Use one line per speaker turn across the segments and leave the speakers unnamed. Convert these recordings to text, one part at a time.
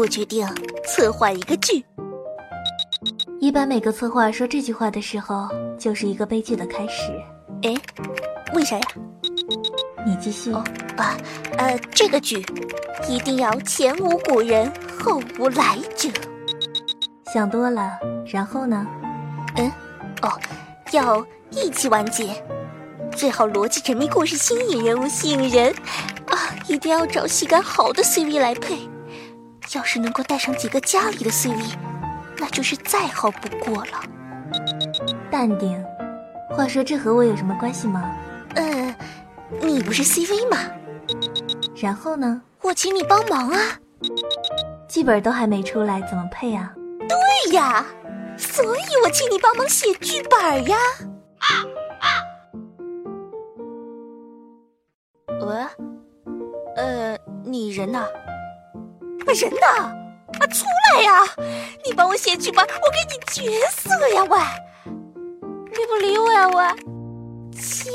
我决定策划一个剧。
一般每个策划说这句话的时候，就是一个悲剧的开始。
哎，为啥呀？
你继续。
哦啊，呃，这个剧一定要前无古人后无来者。
想多了，然后呢？
嗯，哦，要一起完结，最好逻辑缜密，故事新颖，人物吸引人啊！一定要找戏感好的 CV 来配。要是能够带上几个家里的 CV。那就是再好不过了。
淡定。话说这和我有什么关系吗？
嗯，你不是 CV 吗？
然后呢？
我请你帮忙啊。
剧本都还没出来，怎么配啊？
对呀，所以我请你帮忙写剧本呀。喂，呃，你人呢？人呢？啊，出来呀！你帮我写剧本，我给你角色呀！喂，你不理我呀？喂，七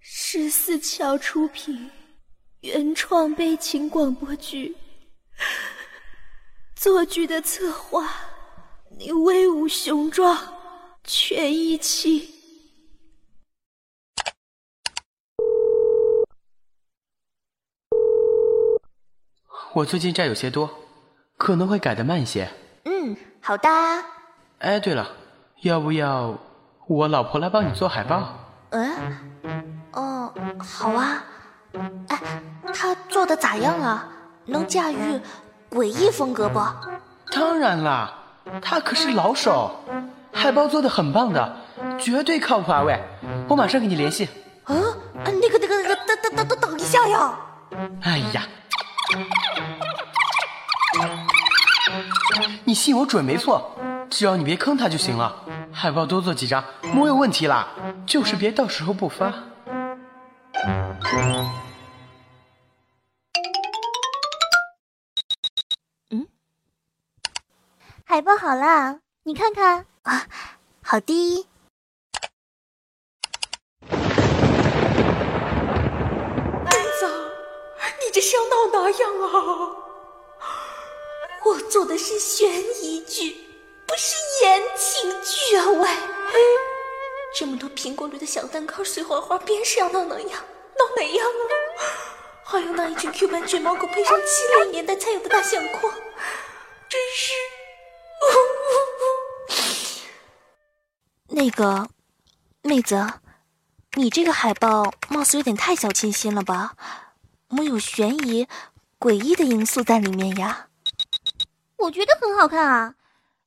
十四桥出品，原创悲情广播剧。做剧的策划，你威武雄壮，全一期。
我最近债有些多，可能会改的慢一些。
嗯，好的。
哎，对了，要不要我老婆来帮你做海报？
嗯，哦，好啊。哎，她做的咋样啊？能驾驭诡异风格不？
当然啦，她可是老手，海报做的很棒的，绝对靠谱啊！喂，我马上给你联系。
啊，那个那个那个，等等等等等一下呀！
哎呀。你信我准没错，只要你别坑他就行了。海报多做几张，没有问题啦，就是别到时候不发。
嗯，海报好了，你看看啊，好的。
这是要闹哪样啊？我做的是悬疑剧，不是言情剧啊！喂，这么多苹果绿的小蛋糕碎花花，边是要闹哪样？闹哪样啊？还有那一群 Q 版卷毛狗，配上七零年代才有的大相框，真是……
那个妹子，你这个海报貌似有点太小清新了吧？没有悬疑、诡异的因素在里面呀？
我觉得很好看啊！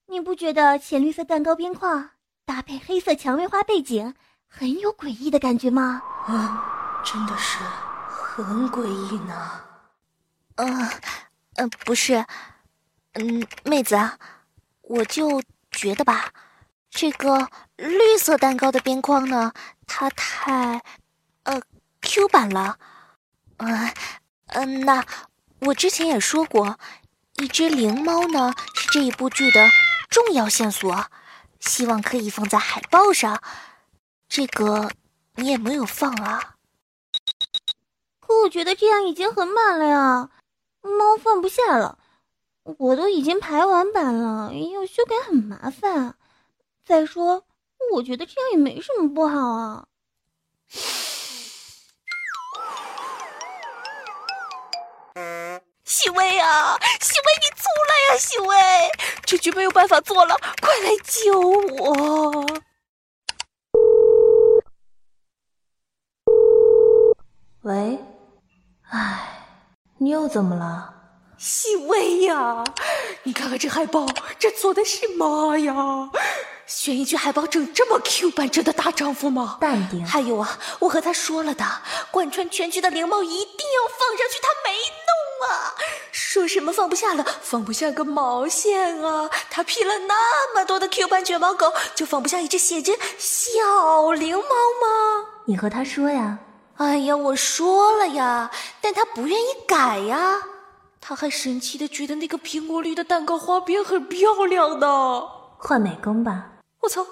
你不觉得浅绿色蛋糕边框搭配黑色蔷薇花背景很有诡异的感觉吗？
嗯，真的是很诡异呢。
嗯，嗯，不是，嗯，妹子，我就觉得吧，这个绿色蛋糕的边框呢，它太，呃，Q 版了。嗯嗯，那我之前也说过，一只灵猫呢是这一部剧的重要线索，希望可以放在海报上。这个你也没有放啊？
可我觉得这样已经很满了呀，猫放不下了。我都已经排完版了，要修改很麻烦。再说，我觉得这样也没什么不好啊。
喜薇啊，喜薇，你出来呀！喜薇，这局没有办法做了，快来救我！
喂，唉，你又怎么了？
喜薇呀，你看看这海报，这做的是妈呀？悬疑剧海报整这么 Q 版，真的大丈夫吗？
淡定。
还有啊，我和他说了的，贯穿全剧的灵猫一定要放上去，他没弄啊。说什么放不下了，放不下个毛线啊！他 P 了那么多的 Q 版卷毛狗，就放不下一只写着小灵猫吗？
你和他说呀。
哎呀，我说了呀，但他不愿意改呀。他还神奇的觉得那个苹果绿的蛋糕花边很漂亮呢。
换美工吧。
我操，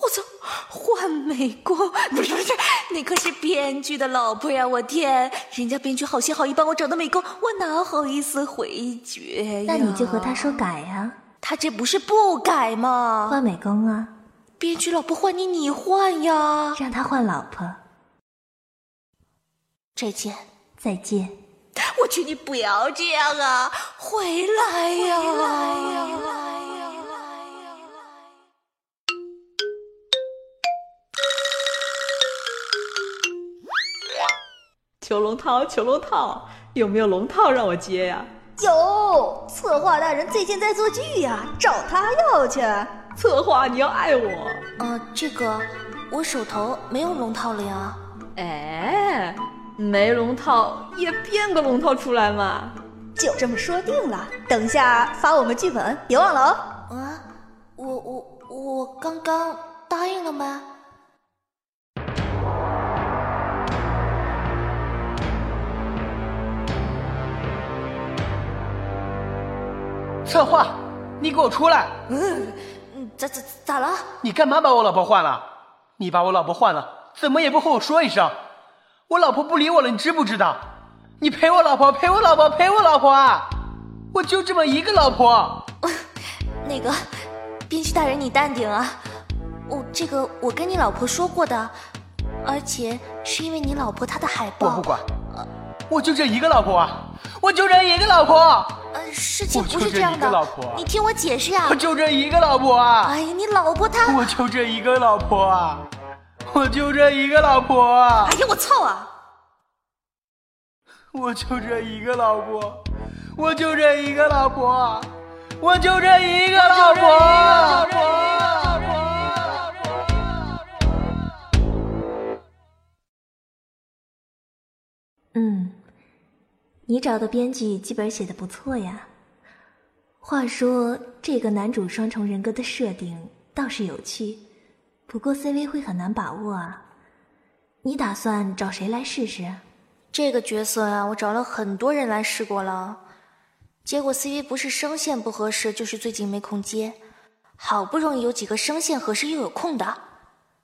我操，换美工不是不是，那可是编剧的老婆呀！我天，人家编剧好心好意帮我找的美工，我哪好意思回绝
呀？那你就和他说改呀。
他这不是不改吗？
换美工啊！
编剧老婆换你，你换呀！
让他换老婆。
再见，
再见。
我劝你不要这样啊！回来呀！
求龙套，求龙套，有没有龙套让我接呀？
有，策划大人最近在做剧呀，找他要去。
策划，你要爱我。
呃，这个我手头没有龙套了呀。
哎，没龙套也编个龙套出来嘛。
就这么说定了，等下发我们剧本，别忘了
哦。啊，我我我刚刚答应了吗？
策划，你给我出来！
嗯，咋咋咋了？
你干嘛把我老婆换了？你把我老婆换了，怎么也不和我说一声？我老婆不理我了，你知不知道？你陪我老婆，陪我老婆，陪我老婆啊！我就这么一个老婆。
那个，编剧大人你淡定啊！我这个我跟你老婆说过的，而且是因为你老婆她的海报。
我不管，我就这一个老婆啊！我就这一个老婆。
呃，事情不是这样的，你听我解释呀。
我就这一个老婆啊！
哎呀，你老婆她……
我就这一个老婆啊！我就这一个老婆啊！
哎呀，我操啊！
我就这一个老婆，我就这一个老婆，我就这一个老婆。
嗯。你找的编剧剧本写的不错呀。话说这个男主双重人格的设定倒是有趣，不过 CV 会很难把握啊。你打算找谁来试试？
这个角色啊，我找了很多人来试过了，结果 CV 不是声线不合适，就是最近没空接。好不容易有几个声线合适又有空的，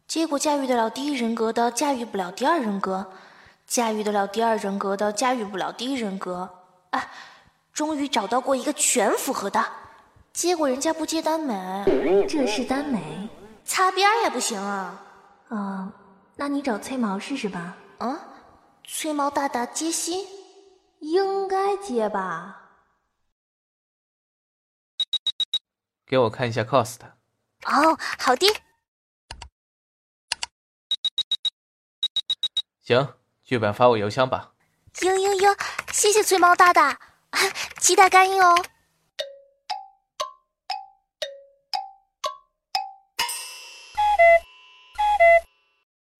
结果驾驭得了第一人格的驾驭不了第二人格。驾驭得了第二人格的，驾驭不了第一人格。啊，终于找到过一个全符合的，结果人家不接耽美，
这是耽美，
擦边也不行啊。
啊，那你找崔毛试试吧。
啊，崔毛大大接心，
应该接吧。
给我看一下 cost。
哦，好的。
行。剧本发我邮箱吧。
嘤嘤嘤，谢谢崔猫大大，期待干音哦。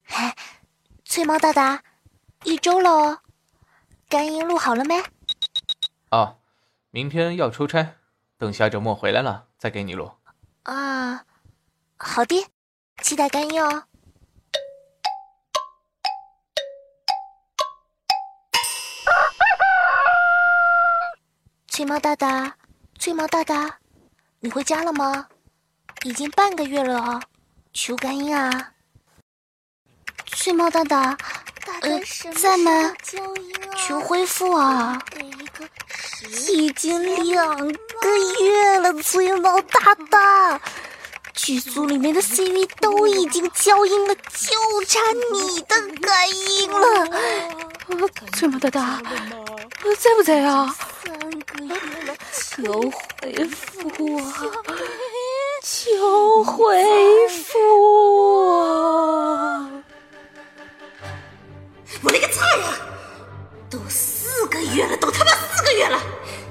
嘿，崔猫大大，一周了哦，干音录好了没？
哦，明天要出差，等下周末回来了再给你录。
啊，好的，期待干音哦。翠毛大大，翠毛大大，你回家了吗？已经半个月了哦，求干音啊！翠毛大大，呃，在吗？求恢复啊！已经两个月了，翠毛大大，剧组里面的 CV 都已经交音了，就差你的干音了。
翠毛大大，在不在啊？
求回复啊！求回复啊！
我勒个擦呀！都四个月了，都他妈四个月了，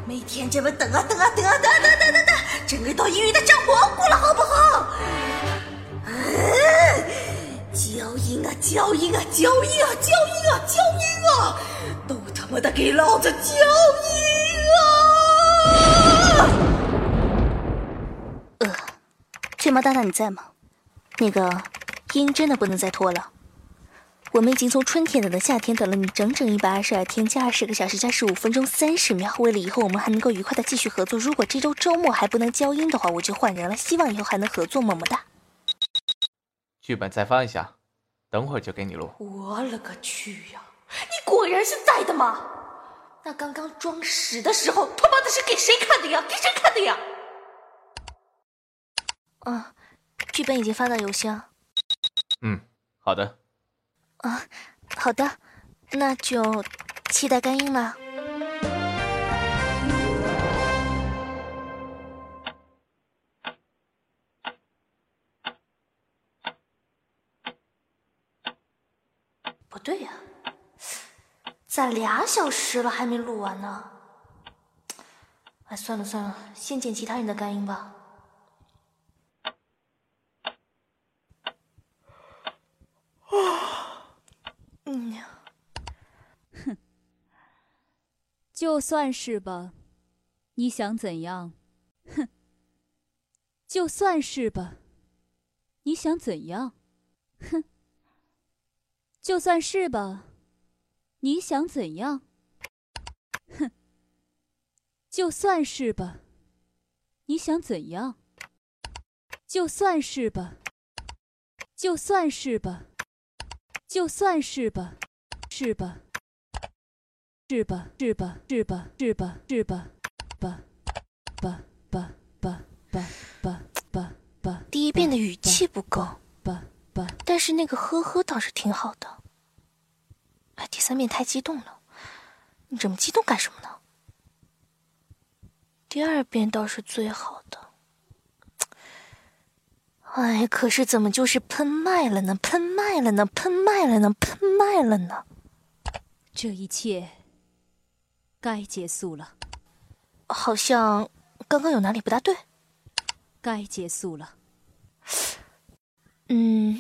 每天这么等啊等啊等啊等等等等等，整个到医院的长蘑菇了，好不好？交音啊交音啊交音啊交音啊交音啊！都他妈的给老子交音
翠毛大大你在吗？那个音真的不能再拖了，我们已经从春天等到夏天，等了你整整一百二十二天加二十个小时加十五分钟三十秒。为了以后我们还能够愉快的继续合作，如果这周周末还不能交音的话，我就换人了。希望以后还能合作，么么哒。
剧本再发一下，等会儿就给你录。
我勒个去呀！你果然是在的吗？那刚刚装屎的时候，他妈的是给谁看的呀？给谁看的呀？
嗯，剧本已经发到邮箱。
嗯，好的。
啊，好的，那就期待干音了。
不对呀，咋俩小时了还没录完呢？哎，算了算了，先剪其他人的干音吧。
嗯，
哼，就算是吧，你想怎样？哼，就算是吧，你想怎样？哼。就算是吧，你想怎样？哼！就算是吧，你想怎样？就算是吧，就算是吧，就算是吧，是吧？是吧？是吧？是吧？是吧？是吧？吧吧吧吧吧吧吧吧。
第一遍的语气不够。但是那个呵呵倒是挺好的。哎，第三遍太激动了，你这么激动干什么呢？第二遍倒是最好的。哎，可是怎么就是喷麦了呢？喷麦了呢？喷麦了呢？喷麦了呢？
这一切该结束了。
好像刚刚有哪里不大对。
该结束了。
嗯，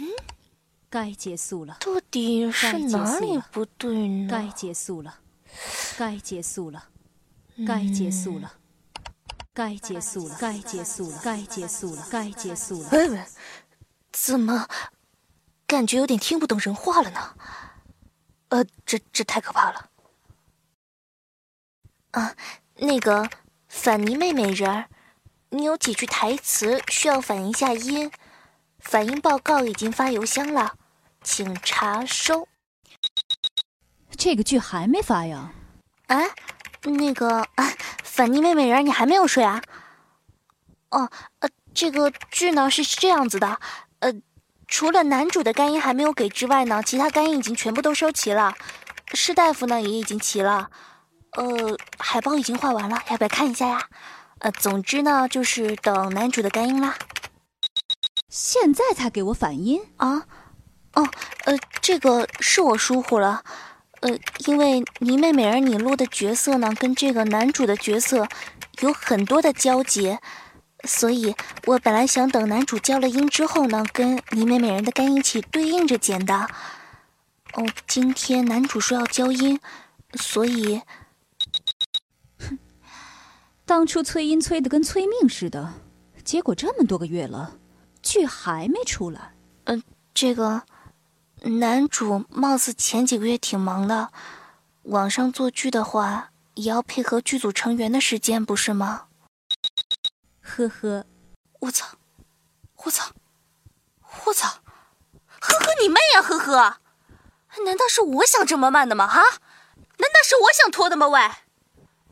该结束了。
到底是哪里不对呢？
该结束了，该结束了，该结束了，该结束了，该结束了，该结束了，该结束了。
喂喂，怎么感觉有点听不懂人话了呢？呃，这这太可怕了。啊，那个反尼妹妹人儿，你有几句台词需要反一下音。反应报告已经发邮箱了，请查收。
这个剧还没发呀？
啊，那个啊，反尼妹妹人，你还没有睡啊？哦，呃，这个剧呢是这样子的，呃，除了男主的干音还没有给之外呢，其他干音已经全部都收齐了，士大夫呢也已经齐了，呃，海报已经画完了，要不要看一下呀？呃，总之呢就是等男主的干音啦。
现在才给我反音
啊？哦，呃，这个是我疏忽了，呃，因为迷妹美儿你录的角色呢，跟这个男主的角色有很多的交集，所以我本来想等男主交了音之后呢，跟迷妹美人的干一起对应着剪的。哦，今天男主说要交音，所以，
哼，当初催音催的跟催命似的，结果这么多个月了。剧还没出来，
嗯，这个男主貌似前几个月挺忙的，网上做剧的话也要配合剧组成员的时间，不是吗？
呵呵，
我操，我操，我操，呵呵你妹呀，呵呵，难道是我想这么慢的吗？啊，难道是我想拖的吗？喂！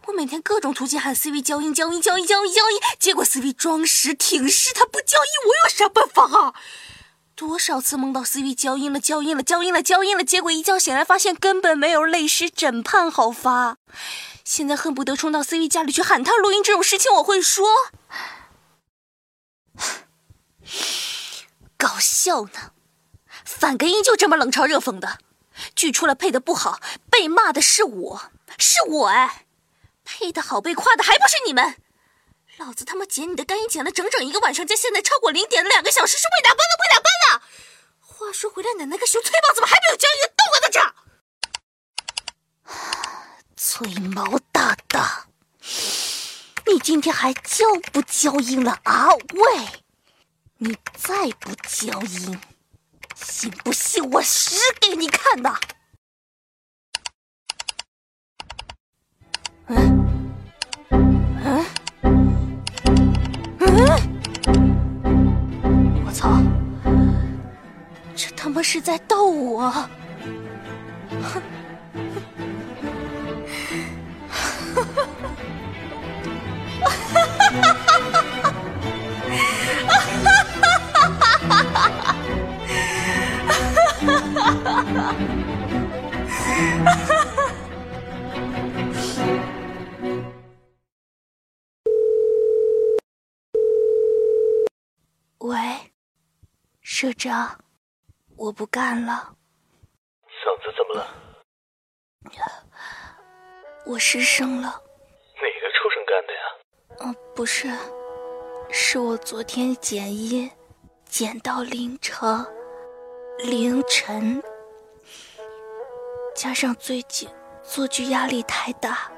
我每天各种途径喊 CV 交音交音交音交音交音，结果 CV 装屎挺尸，他不交音，我有啥办法啊？多少次梦到 CV 交音了交音了交音了交音了，结果一觉醒来发现根本没有泪湿枕畔好发，现在恨不得冲到 CV 家里去喊他录音，这种事情我会说？搞笑呢？反根音就这么冷嘲热讽的？剧出了配的不好，被骂的是我，是我哎。配的好，被夸的还不是你们？老子他妈剪你的干音剪了整整一个晚上，加现在超过零点的两个小时，是为哪班了？为哪班了？话说回来，奶奶个熊，崔宝怎么还没有交音？都给他整！崔毛大大，你今天还交不交音了啊？喂，你再不交音，信不信我使给你看的？嗯，嗯，嗯，嗯！我操！这他妈是在逗我！哈哈哈哈哈！哈哈哈哈哈！哈哈哈哈哈！哈哈哈哈哈！喂，社长，我不干了。
嗓子怎么了？
我失声了。
哪个畜生干的呀？
嗯，不是，是我昨天剪音，剪到凌晨，凌晨，加上最近做剧压力太大。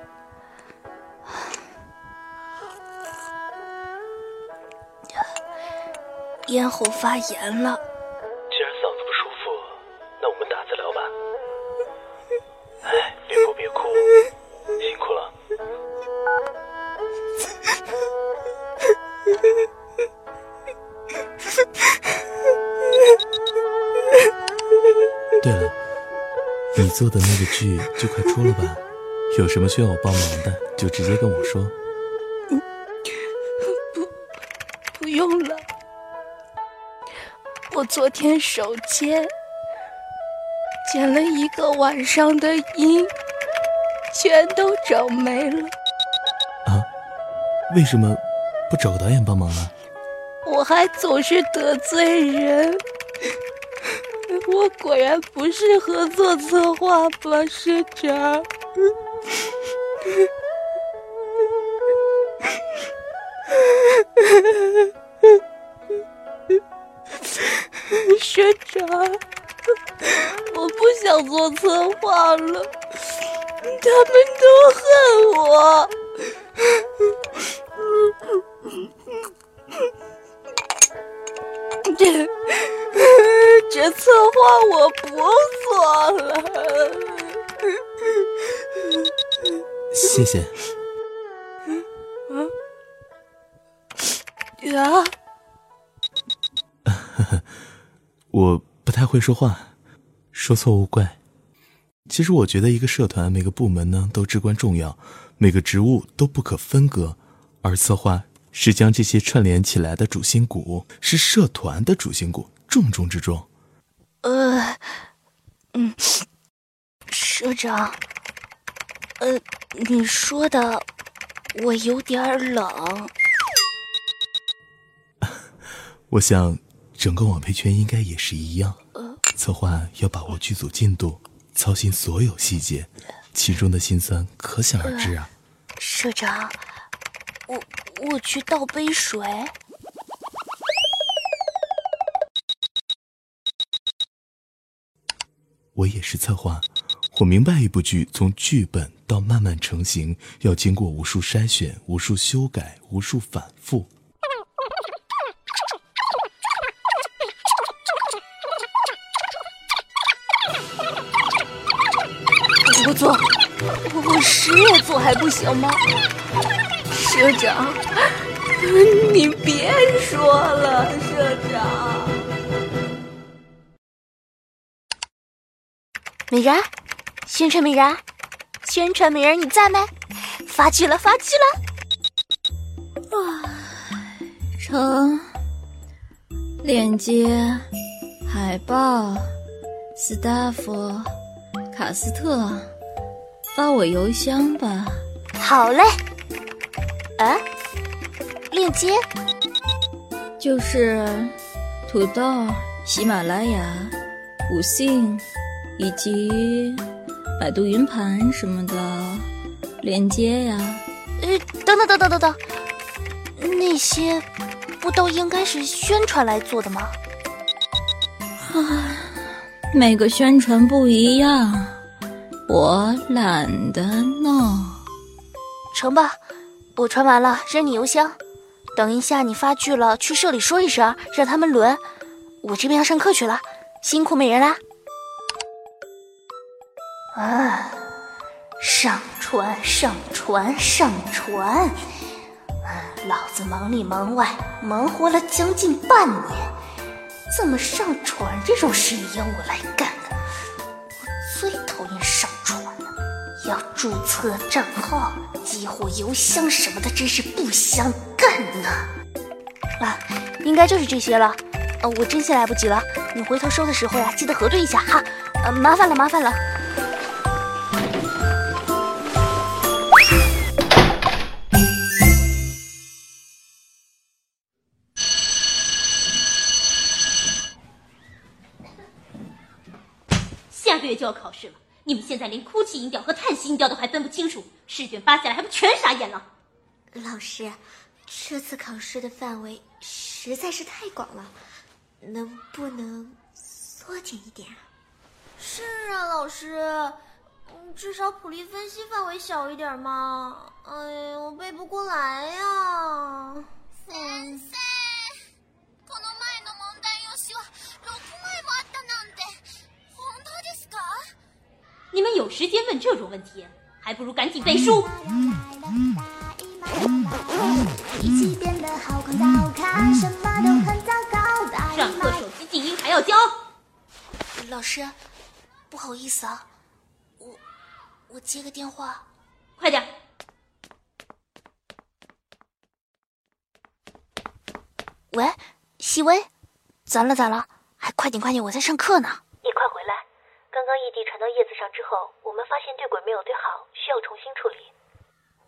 咽喉发炎了。
既然嗓子不舒服，那我们打字聊吧。哎，别哭别哭，辛苦了。
对了，你做的那个剧就快出了吧？有什么需要我帮忙的，就直接跟我说。
不，不用了。我昨天手贱，剪了一个晚上的音，全都整没了。
啊？为什么不找个导演帮忙呢？
我还总是得罪人，我果然不适合做策划吧，社长。做策划了，他们都恨我。这这策划我不做了。
谢谢。
啊？
我不太会说话，说错勿怪。其实我觉得一个社团每个部门呢都至关重要，每个职务都不可分割，而策划是将这些串联起来的主心骨，是社团的主心骨，重中之重。
呃，嗯，社长，呃，你说的我有点冷。
我想。整个网配圈应该也是一样，策划要把握剧组进度，操心所有细节，其中的辛酸可想而知啊。
社长，我我去倒杯水。
我也是策划，我明白一部剧从剧本到慢慢成型，要经过无数筛选、无数修改、无数反复。
做，我十也做还不行吗？社长，你别说了，社长。美人，宣传美人，宣传美人，你在没？发剧了，发剧了！
啊，成，链接，海报，staff，卡斯特。发我邮箱吧。
好嘞。啊？链接？
就是土豆、喜马拉雅、五信以及百度云盘什么的链接呀。
呃，等等等等等等，那些不都应该是宣传来做的吗？
啊，每个宣传不一样。我懒得弄，
成吧，我传完了，扔你邮箱。等一下你发剧了，去社里说一声，让他们轮。我这边要上课去了，辛苦美人啦。啊，上传上传上传，老子忙里忙外，忙活了将近半年，
怎么上传这种事也要我来干？我最讨厌上，要注册账号、激活邮箱什么的，真是不想干呢。
啊，应该就是这些了。呃，我真心来不及了，你回头收的时候呀，记得核对一下哈。呃，麻烦了，麻烦了。
下个月就要考试了，你们现在连哭泣音调和叹息音调都还分不清楚，试卷发下来还不全傻眼了？
老师，这次考试的范围实在是太广了，能不能缩减一点啊？
是啊，老师，至少普利分析范围小一点嘛。哎呀，我背不过来呀。
先生，この前の問題用紙は6枚もあったなんて本当ですか？
你们有时间问这种问题，还不如赶紧背书。上课手机静音还要教。
老师，不好意思啊，我我接个电话，
快点。
喂，细微，咋了咋了？还快点快点，我在上课呢。
刚刚异地传到叶子上之后，我们发现对轨没有对好，需要重新处理。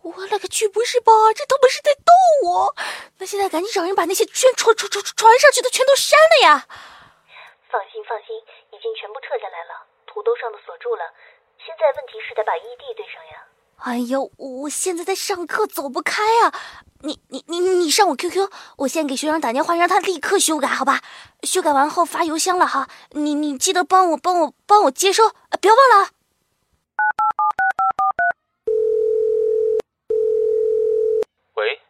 我勒个去！不是吧？这他妈是在逗我！那现在赶紧找人把那些传传传传传上去的全都删了呀！
放心放心，已经全部撤下来了，土豆上的锁住了。现在问题是得把异地对上呀。
哎呦，我现在在上课，走不开啊！你你你你上我 QQ，我先给学长打电话，让他立刻修改，好吧？修改完后发邮箱了哈。你你记得帮我帮我帮我接收，别忘了。
喂，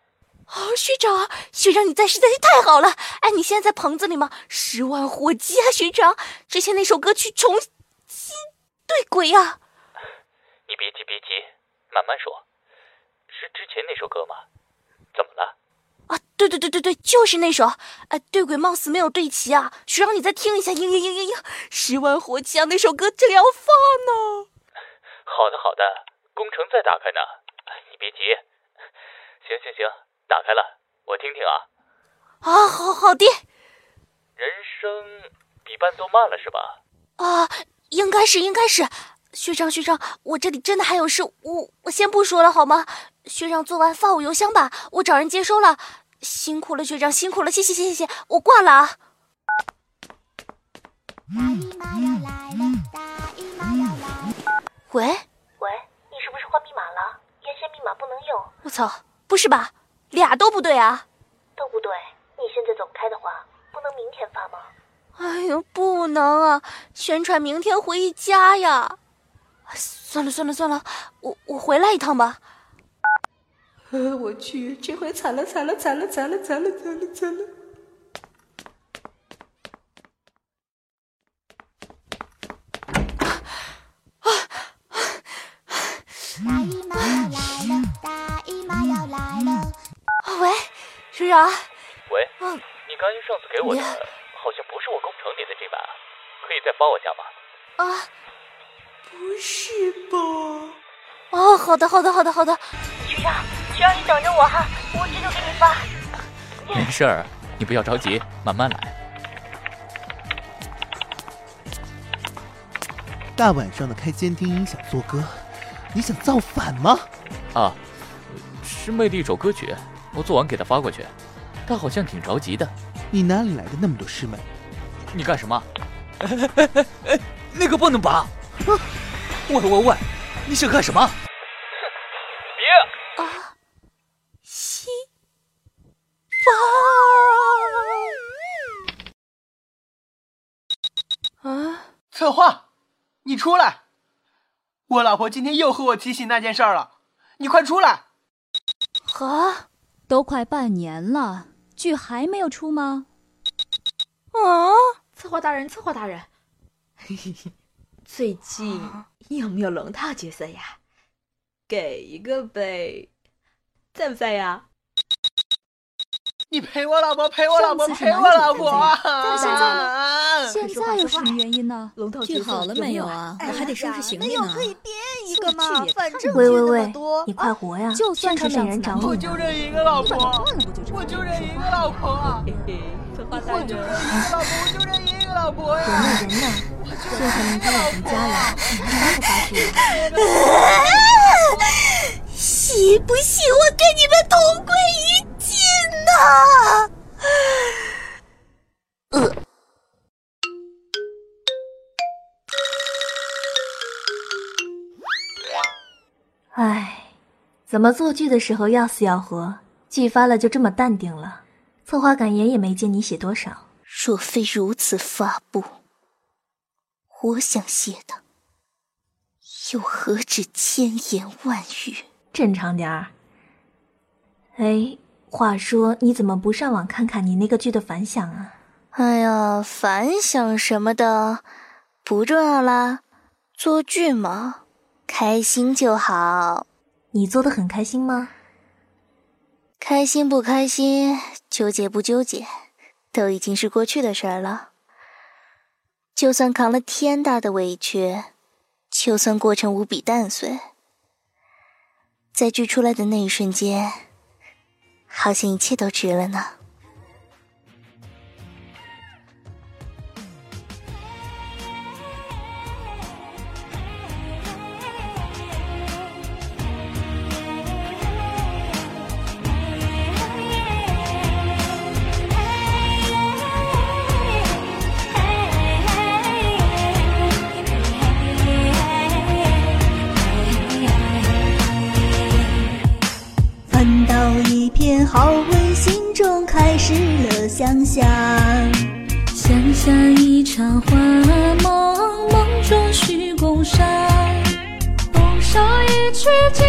哦，学长，学长你在实在是太好了！哎，你现在在棚子里吗？十万火急啊，学长！之前那首歌曲重新对轨啊！
你别急别急，慢慢说。是之前那首歌吗？
对对对对对，就是那首。哎，对鬼貌似没有对齐啊，学长你再听一下，嘤嘤嘤嘤嘤，十万火急啊！那首歌这里要放呢。
好的好的，工程在打开呢，你别急。行行行，打开了，我听听啊。
啊，好好的。
人生比伴奏慢了是吧？
啊，应该是应该是。学长学长，我这里真的还有事，我我先不说了好吗？学长做完发我邮箱吧，我找人接收了。辛苦了学长，辛苦了，谢谢谢谢谢，我挂了啊。喂
喂，你是不是换密码了？原先密码不能用。
我操，不是吧？俩都不对啊？
都不对。你现在走不开的话，不能明天发吗？
哎呦，不能啊！宣传明天回家呀。算了算了算了，我我回来一趟吧。
呃，我去，这回惨了惨了惨了惨了惨了惨了惨了！啊
啊！喂，学长。
喂，你刚才上次给我的，好像不是我工程里的这版，可以再发我下吗？
啊。不是吧？哦，好的，好的，好的，好的。
学长，学长，你等着我哈，我这就给你发。
没事儿，你不要着急，慢慢来。
大晚上的开监听音响做歌，你想造反吗？
啊，师妹的一首歌曲，我做完给她发过去，她好像挺着急的。
你哪里来的那么多师妹？
你干什么？哎哎哎哎，那个不能拔。喂喂喂，你想干什么？
策划，你出来！我老婆今天又和我提起那件事儿了，你快出来！
啊，都快半年了，剧还没有出吗？
啊！策划大人，策划大人，嘿嘿嘿。最近有没有龙套角色呀？给一个呗，在不在呀？
你陪我老婆，陪我老婆，陪我老婆啊！
但现在现在有什么原因呢？
剧好了没有啊？我还得收拾行李呢。
可以编一个嘛，反正
喂喂喂，你快活呀！
就算是
没人找你，
我就这一个老婆，我就这一个老婆。我就认一个老婆，我就认一个老婆呀！
人呢人呢？现在明天要回家了，你还发不发誓？
信不信我跟你们同归于尽呢？
呃。唉，怎么做剧的时候要死要活，剧发了就这么淡定了？策划感言也没见你写多少。
若非如此发布，我想写的又何止千言万语？
正常点儿。哎，话说你怎么不上网看看你那个剧的反响啊？
哎呀，反响什么的不重要啦，做剧嘛，开心就好。
你做的很开心吗？
开心不开心，纠结不纠结，都已经是过去的事儿了。就算扛了天大的委屈，就算过程无比淡碎，在剧出来的那一瞬间，好像一切都值了呢。
好文，心中开始了想象。
想象一场幻梦，梦中虚宫上，
蹦上一曲镜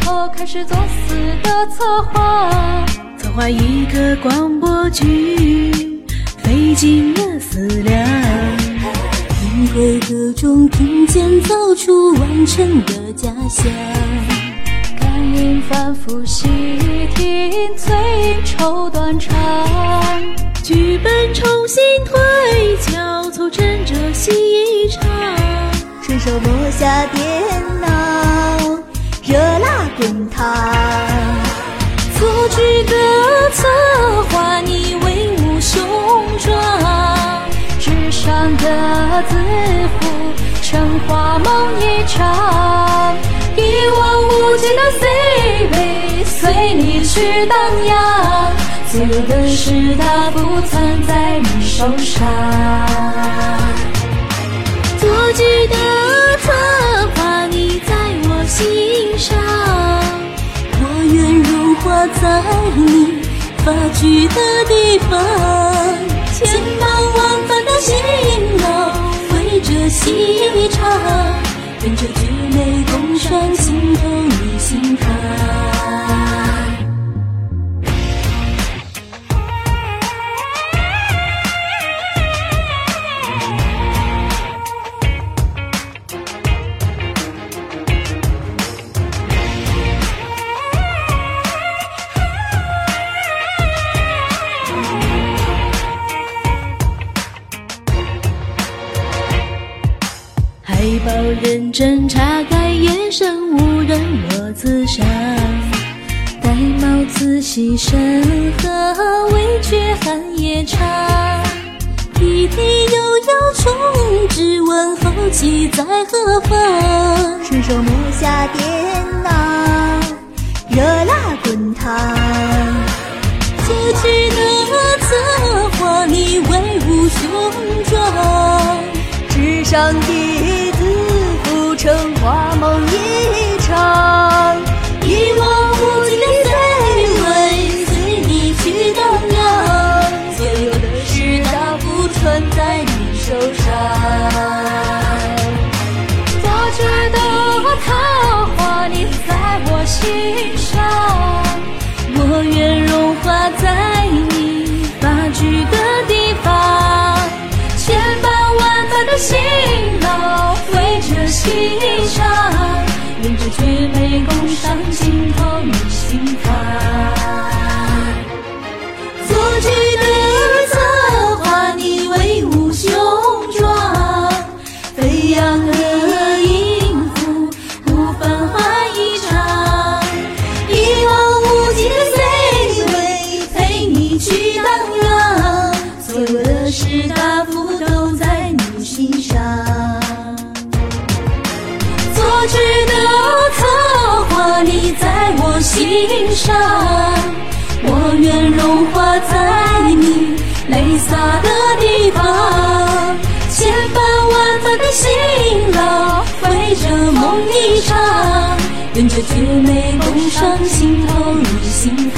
头，开始作死的策划。
策划一个广播剧，费尽了思量。因为各种听见造出完整的假想。
感应反复细听，催愁断肠。
剧本重新推敲，凑成这戏一场。顺手摸下电脑，热辣滚烫。
做剧的策划，你威武雄壮，纸上的字符，成画梦一场。一望无际的 CV，随你去荡漾，所有的事它不攥在你手上。
做剧的策划，你在我心上，我愿融化在你发剧的地方，千般万般的辛劳，为这戏唱牵。着姐妹共赏，心头你心坎。认真查看，眼神无人我自赏。戴帽子细审核，味觉寒夜长。一题又要重只，问后期在何方？伸手摸下电脑，热辣滚烫。做剧的策划，你威武雄壮，纸上的
心上。
我愿融化在你泪洒的地方，
千帆万帆的辛劳，为这梦一场，
愿这绝美共赏心头与心房。